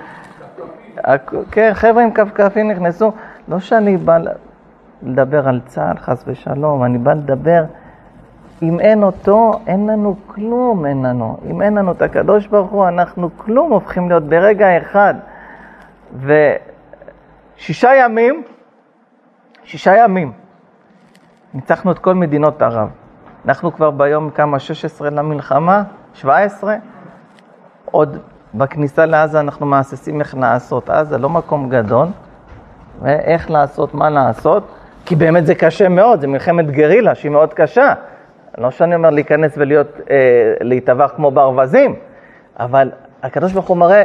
הכ... כן, חבר'ה עם כפכפים נכנסו. לא שאני בא לדבר על צה"ל, חס ושלום, אני בא לדבר, אם אין אותו, אין לנו כלום, אין לנו. אם אין לנו את הקדוש ברוך הוא, אנחנו כלום הופכים להיות ברגע אחד. ושישה ימים, שישה ימים, ניצחנו את כל מדינות ערב. אנחנו כבר ביום כמה, 16 למלחמה, 17, עוד בכניסה לעזה אנחנו מהססים איך לעשות. עזה לא מקום גדול, ואיך לעשות, מה לעשות, כי באמת זה קשה מאוד, זה מלחמת גרילה שהיא מאוד קשה. לא שאני אומר להיכנס ולהיות, אה, להיטבח כמו ברווזים, אבל הקדוש ברוך הוא מראה,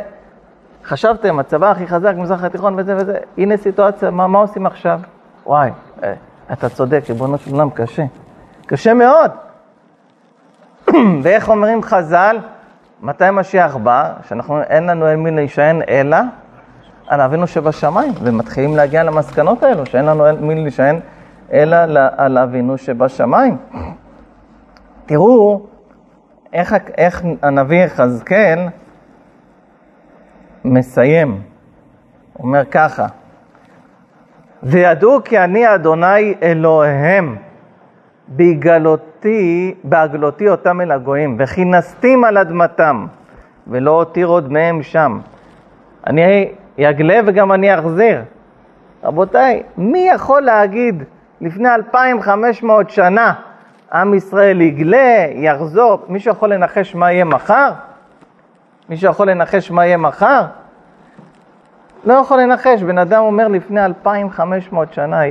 חשבתם, הצבא הכי חזק במזרח התיכון וזה וזה, הנה סיטואציה, מה, מה עושים עכשיו? וואי, אה, אתה צודק, ריבונו של עולם, קשה. קשה מאוד. *clears throat* ואיך אומרים חז"ל? מתי משיח בא? שאנחנו, אין לנו אל מי להישען אלא על אבינו שבשמיים, ומתחילים להגיע למסקנות האלו, שאין לנו מי להישען אלא על אבינו שבשמיים. תראו איך, איך הנביא יחזקאל מסיים, אומר ככה, וידעו כי אני אדוני אלוהיהם בהגלותי, בהגלותי אותם אל הגויים, וכינסתים על אדמתם, ולא הותיר עוד מהם שם. אני אגלה וגם אני אחזיר. רבותיי, מי יכול להגיד לפני 2,500 שנה עם ישראל יגלה, יחזור, מישהו יכול לנחש מה יהיה מחר? מישהו יכול לנחש מה יהיה מחר? לא יכול לנחש, בן אדם אומר לפני 2,500 שנה,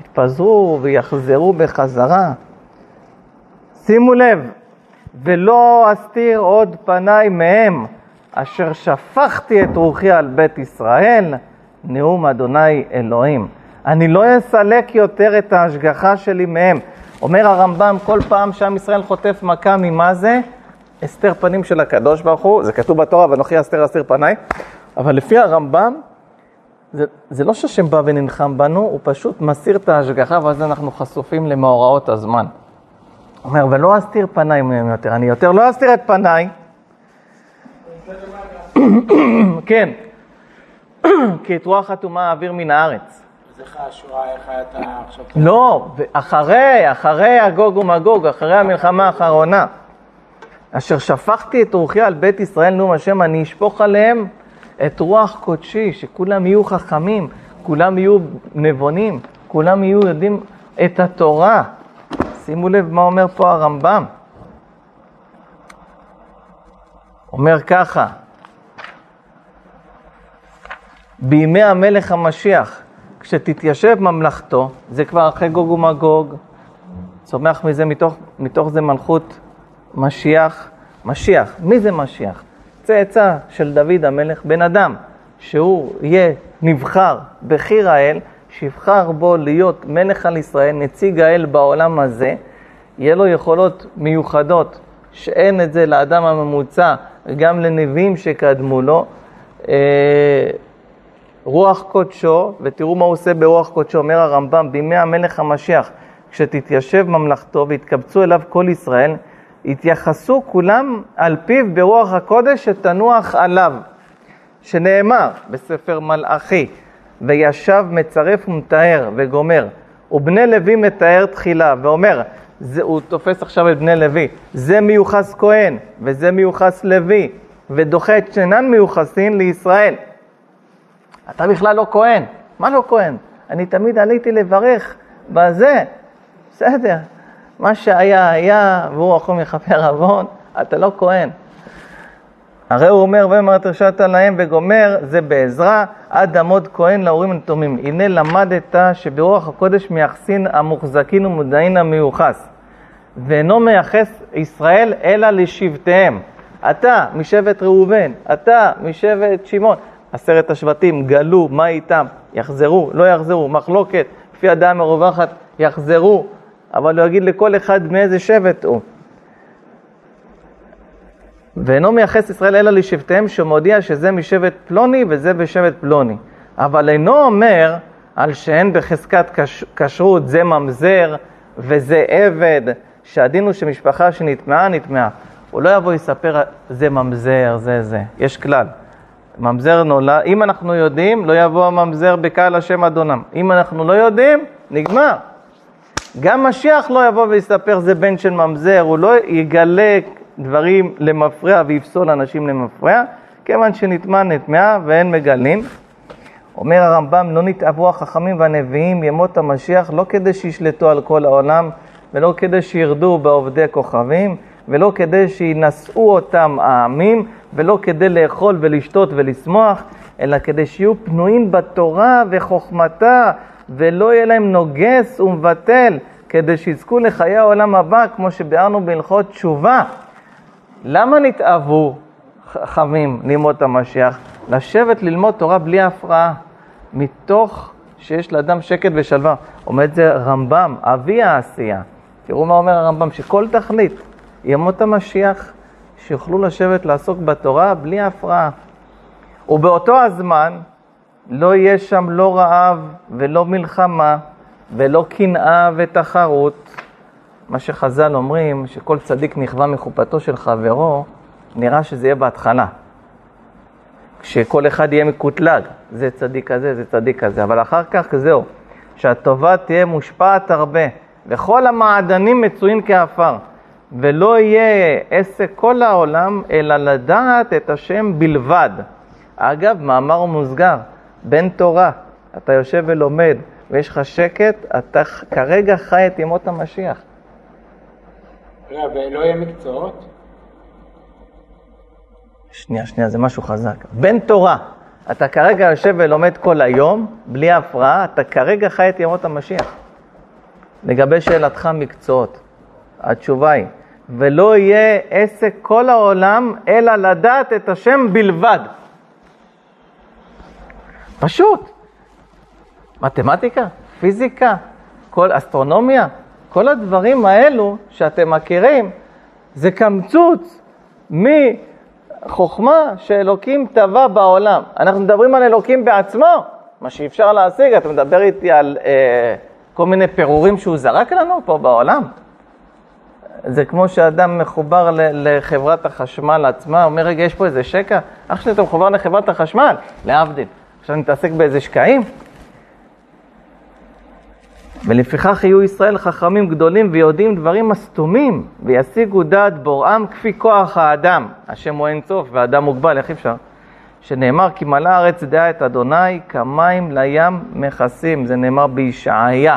יתפזרו ויחזרו בחזרה. שימו לב, ולא אסתיר עוד פניי מהם, אשר שפכתי את רוחי על בית ישראל, נאום אדוני אלוהים. אני לא אסלק יותר את ההשגחה שלי מהם. אומר הרמב"ם, כל פעם שעם ישראל חוטף מכה ממה זה? הסתר פנים של הקדוש ברוך הוא, זה כתוב בתורה, ואנוכי אסתר אסתיר פניי, אבל לפי הרמב"ם, זה, זה לא שהשם בא ונלחם בנו, הוא פשוט מסיר את ההשגחה, ואז אנחנו חשופים למאורעות הזמן. הוא אומר, ולא אסתיר פניי מהם יותר, אני יותר לא אסתיר את פניי. כן, כי את רוח אטומה אעביר מן הארץ. אז איך השואה, איך אתה עכשיו... לא, אחרי, אחרי הגוג ומגוג, אחרי המלחמה האחרונה. אשר שפכתי את רוחי על בית ישראל, נאום השם, אני אשפוך עליהם את רוח קודשי, שכולם יהיו חכמים, כולם יהיו נבונים, כולם יהיו יודעים את התורה. שימו לב מה אומר פה הרמב"ם. אומר ככה, בימי המלך המשיח, כשתתיישב ממלכתו, זה כבר אחרי גוג ומגוג, צומח מזה, מתוך, מתוך זה מלכות משיח. משיח, מי זה משיח? צאצא של דוד המלך, בן אדם, שהוא יהיה נבחר בחיר האל, שיבחר בו להיות מלך על ישראל, נציג האל בעולם הזה, יהיה לו יכולות מיוחדות שאין את זה לאדם הממוצע, גם לנביאים שקדמו לו. רוח קודשו, ותראו מה הוא עושה ברוח קודשו, אומר הרמב"ם, בימי המלך המשיח, כשתתיישב ממלכתו ויתקבצו אליו כל ישראל, יתייחסו כולם על פיו ברוח הקודש שתנוח עליו, שנאמר בספר מלאכי, וישב מצרף ומתאר וגומר, ובני לוי מתאר תחילה. ואומר, זה, הוא תופס עכשיו את בני לוי, זה מיוחס כהן וזה מיוחס לוי, ודוחה את שאינן מיוחסין לישראל. אתה בכלל לא כהן, מה לא כהן? אני תמיד עליתי לברך בזה, בסדר, מה שהיה היה, והוא רחום יכפר עוון, אתה לא כהן. הרי הוא אומר, ואמר תרשת להם וגומר, זה בעזרה, עד עמוד כהן להורים הנתומים. הנה למדת שברוח הקודש מייחסין המוחזקין ומודעין המיוחס. ואינו מייחס ישראל אלא לשבטיהם. אתה משבט ראובן, אתה משבט שמעון. עשרת השבטים גלו, מה איתם? יחזרו, לא יחזרו, מחלוקת, לפי הדעה מרווחת, יחזרו, אבל הוא יגיד לכל אחד מאיזה שבט הוא. ואינו מייחס ישראל אלא לשבטיהם, שמודיע שזה משבט פלוני וזה בשבט פלוני. אבל אינו אומר על שאין בחזקת כשרות זה ממזר וזה עבד, שהדין הוא שמשפחה שנטמעה, נטמעה. הוא לא יבוא ויספר זה ממזר, זה זה. יש כלל. ממזר נולד, אם אנחנו יודעים, לא יבוא הממזר בקהל השם אדונם. אם אנחנו לא יודעים, נגמר. גם משיח לא יבוא ויספר זה בן של ממזר, הוא לא יגלה דברים למפרע ויפסול אנשים למפרע, כיוון שנטמע נטמעה ואין מגלים. אומר הרמב"ם, לא נתאבו החכמים והנביאים ימות המשיח לא כדי שישלטו על כל העולם ולא כדי שירדו בעובדי כוכבים ולא כדי שינשאו אותם העמים ולא כדי לאכול ולשתות ולשמוח, אלא כדי שיהיו פנויים בתורה וחוכמתה ולא יהיה להם נוגס ומבטל, כדי שיזכו לחיי העולם הבא, כמו שביארנו בהלכות תשובה. למה נתאוו חכמים לימוד המשיח? לשבת ללמוד תורה בלי הפרעה, מתוך שיש לאדם שקט ושלווה. עומד זה רמב"ם, אבי העשייה. תראו מה אומר הרמב"ם, שכל תכלית ימות המשיח, שיוכלו לשבת לעסוק בתורה בלי הפרעה. ובאותו הזמן לא יהיה שם לא רעב ולא מלחמה ולא קנאה ותחרות. מה שחז"ל אומרים, שכל צדיק נכווה מחופתו של חברו, נראה שזה יהיה בהתחלה. כשכל אחד יהיה מקוטלג, זה צדיק כזה, זה צדיק כזה, אבל אחר כך זהו, שהטובה תהיה מושפעת הרבה, וכל המעדנים מצויים כעפר, ולא יהיה עסק כל העולם, אלא לדעת את השם בלבד. אגב, מאמר מוסגר, בן תורה, אתה יושב ולומד, ויש לך שקט, אתה כרגע חי את ימות המשיח. ולא יהיה מקצועות? שנייה, שנייה, זה משהו חזק. בן תורה, אתה כרגע יושב ולומד כל היום, בלי הפרעה, אתה כרגע חי את ימות המשיח. לגבי שאלתך מקצועות, התשובה היא, ולא יהיה עסק כל העולם, אלא לדעת את השם בלבד. פשוט. מתמטיקה, פיזיקה, כל אסטרונומיה, כל הדברים האלו שאתם מכירים, זה קמצוץ מחוכמה שאלוקים טבע בעולם. אנחנו מדברים על אלוקים בעצמו, מה שאי אפשר להשיג. אתה מדבר איתי על אה, כל מיני פירורים שהוא זרק לנו פה בעולם. זה כמו שאדם מחובר לחברת החשמל עצמה, אומר, רגע, יש פה איזה שקע? אח שלי, אתה מחובר לחברת החשמל, להבדיל. עכשיו נתעסק באיזה שקעים? ולפיכך יהיו ישראל חכמים גדולים ויודעים דברים הסתומים, וישיגו דעת בוראם כפי כוח האדם. השם הוא אין סוף והאדם מוגבל, איך אפשר? שנאמר כי מלאה הארץ דעה את אדוני כמים לים מכסים, זה נאמר בישעיה.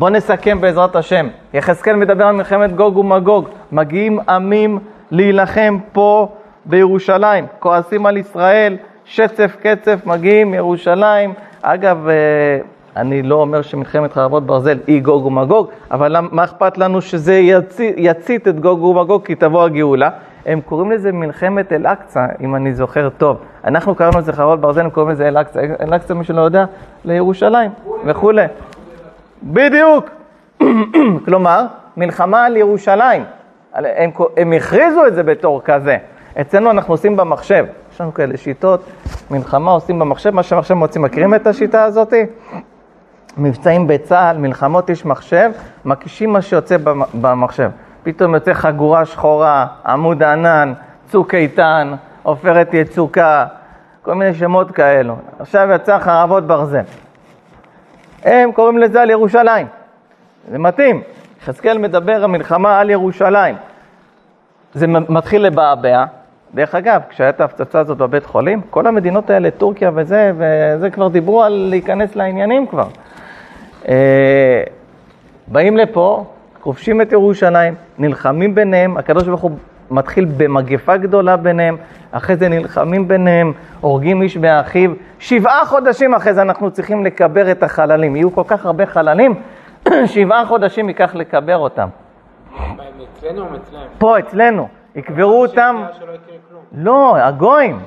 בואו נסכם בעזרת השם. יחזקאל מדבר על מלחמת גוג ומגוג. מגיעים עמים להילחם פה בירושלים, כועסים על ישראל, שצף קצף מגיעים ירושלים. אגב, אה, אני לא אומר שמלחמת חרבות ברזל היא גוג ומגוג, אבל מה אכפת לנו שזה יצית, יצית את גוג ומגוג כי תבוא הגאולה? הם קוראים לזה מלחמת אל-אקצא, אם אני זוכר טוב. אנחנו קראנו לזה חרבות ברזל, הם קוראים לזה אל-אקצא. אל-אקצא, מי שלא יודע, לירושלים וכולי. בדיוק. *clears throat* כלומר, מלחמה על ירושלים. הם, הם הכריזו את זה בתור כזה. אצלנו אנחנו עושים במחשב. יש לנו כאלה שיטות, מלחמה עושים במחשב, מה שמחשב מוצאים. מכירים את השיטה הזאת? מבצעים בצה"ל, מלחמות איש מחשב, מקישים מה שיוצא במחשב. פתאום יוצא חגורה שחורה, עמוד ענן, צוק איתן, עופרת יצוקה, כל מיני שמות כאלו. עכשיו יצא חרבות ברזל. הם קוראים לזה על ירושלים. זה מתאים. יחזקאל מדבר המלחמה על ירושלים. זה מתחיל לבעבע. דרך אגב, כשהייתה ההפצצה הזאת בבית חולים, כל המדינות האלה, טורקיה וזה, וזה כבר דיברו על להיכנס לעניינים כבר. אה, באים לפה, כובשים את ירושלים, נלחמים ביניהם, הקדוש ברוך הוא מתחיל במגפה גדולה ביניהם, אחרי זה נלחמים ביניהם, הורגים איש באחיו. שבעה חודשים אחרי זה אנחנו צריכים לקבר את החללים. יהיו כל כך הרבה חללים, *clears throat* שבעה חודשים ייקח לקבר אותם. אצלנו או אצלם? פה, אצלנו. יקברו אותם. לא, הגויים.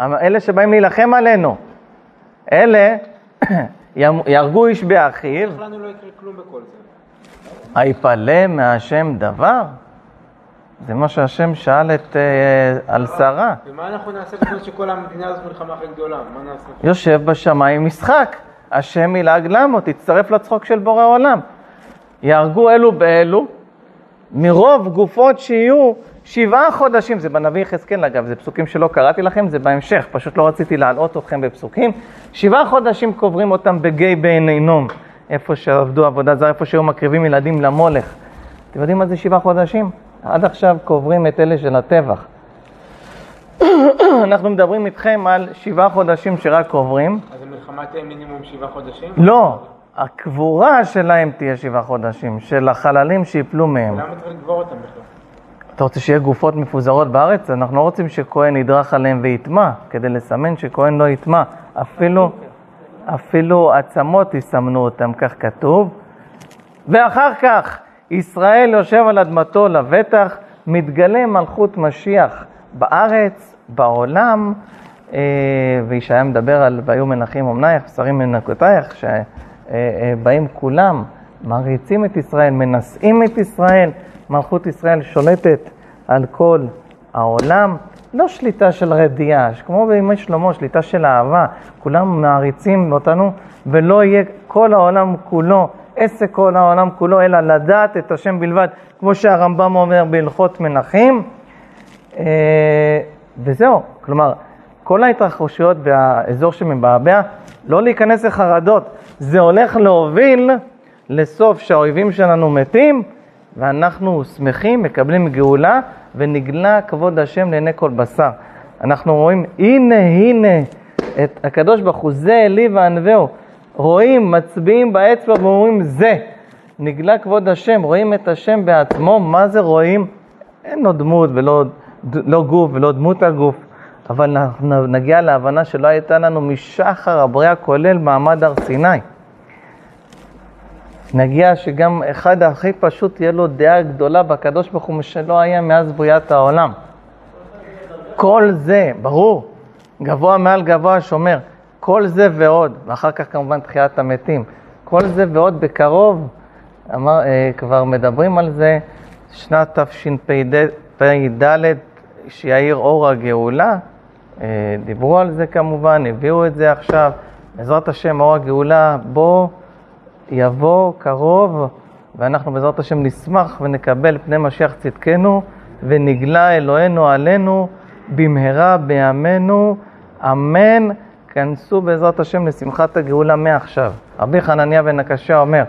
אלה שבאים להילחם עלינו. אלה *clears throat* יהרגו איש באחיו. איך לנו לא יקרה כלום בכל זה? היפלא מהשם דבר? זה מה שהשם שאל את, אה, על שרה. ומה אנחנו נעשה בזמן שכל המדינה הזאת מלחמה הכי גדולה? מה נעשה? יושב בשמיים משחק. השם ילעג למו, תצטרף לצחוק של בורא עולם. יהרגו אלו באלו, מרוב גופות שיהיו שבעה חודשים, זה בנביא יחזקאל אגב, זה פסוקים שלא קראתי לכם, זה בהמשך, פשוט לא רציתי להלאות אתכם בפסוקים. שבעה חודשים קוברים אותם בגיא בעיני נום, איפה שעבדו עבודה זרה, איפה שהיו מקריבים ילדים למולך. אתם יודעים מה זה שבעה חודשים? עד עכשיו קוברים את אלה של הטבח. *coughs* אנחנו מדברים איתכם על שבעה חודשים שרק קוברים. אז המלחמה תהיה מינימום שבעה חודשים? לא, הקבורה שלהם תהיה שבעה חודשים, של החללים שיפלו מהם. למה צריך לקבור אותם בכלל? אתה רוצה שיהיה גופות מפוזרות בארץ? אנחנו לא רוצים שכהן ידרך עליהם ויטמע, כדי לסמן שכהן לא יטמע. אפילו, אפילו עצמות יסמנו אותם, כך כתוב. ואחר כך, ישראל יושב על אדמתו לבטח, מתגלה מלכות משיח בארץ, בעולם, אה, וישעיה מדבר על והיו מנחים אמנייך, בשרים מנקותייך, שבאים כולם, מעריצים את ישראל, מנשאים את ישראל, מלכות ישראל שולטת על כל העולם. לא שליטה של רדיעה, כמו בימי שלמה, שליטה של אהבה, כולם מעריצים אותנו, ולא יהיה כל העולם כולו, עסק כל העולם כולו, אלא לדעת את השם בלבד, כמו שהרמב"ם אומר בהלכות מנחים. אה, וזהו, כלומר, כל ההתרחשויות והאזור שמבעבע, לא להיכנס לחרדות, זה הולך להוביל לסוף שהאויבים שלנו מתים, ואנחנו שמחים, מקבלים גאולה, ונגלה כבוד השם לעיני כל בשר. אנחנו רואים, הנה, הנה, את הקדוש ברוך הוא, זה אלי וענווהו. רואים, מצביעים באצבע ואומרים, זה. נגלה כבוד השם, רואים את השם בעצמו, מה זה רואים? אין לו דמות ולא לא גוף ולא דמות הגוף, אבל אנחנו נגיע להבנה שלא הייתה לנו משחר הבריאה, כולל מעמד הר סיני. נגיע שגם אחד הכי פשוט תהיה לו דעה גדולה בקדוש ברוך הוא, שלא היה מאז בריאת העולם. כל זה, ברור, גבוה מעל גבוה שומר, כל זה ועוד, ואחר כך כמובן תחיית המתים, כל זה ועוד בקרוב, אמר, אה, כבר מדברים על זה, שנת תשפ"ד, שיאיר אור הגאולה, אה, דיברו על זה כמובן, הביאו את זה עכשיו, בעזרת השם אור הגאולה, בוא יבוא קרוב, ואנחנו בעזרת השם נשמח ונקבל פני משיח צדקנו, ונגלה אלוהינו עלינו במהרה בימינו, אמן. כנסו בעזרת השם לשמחת הגאולה מעכשיו. רבי חנניה בן הקשה אומר,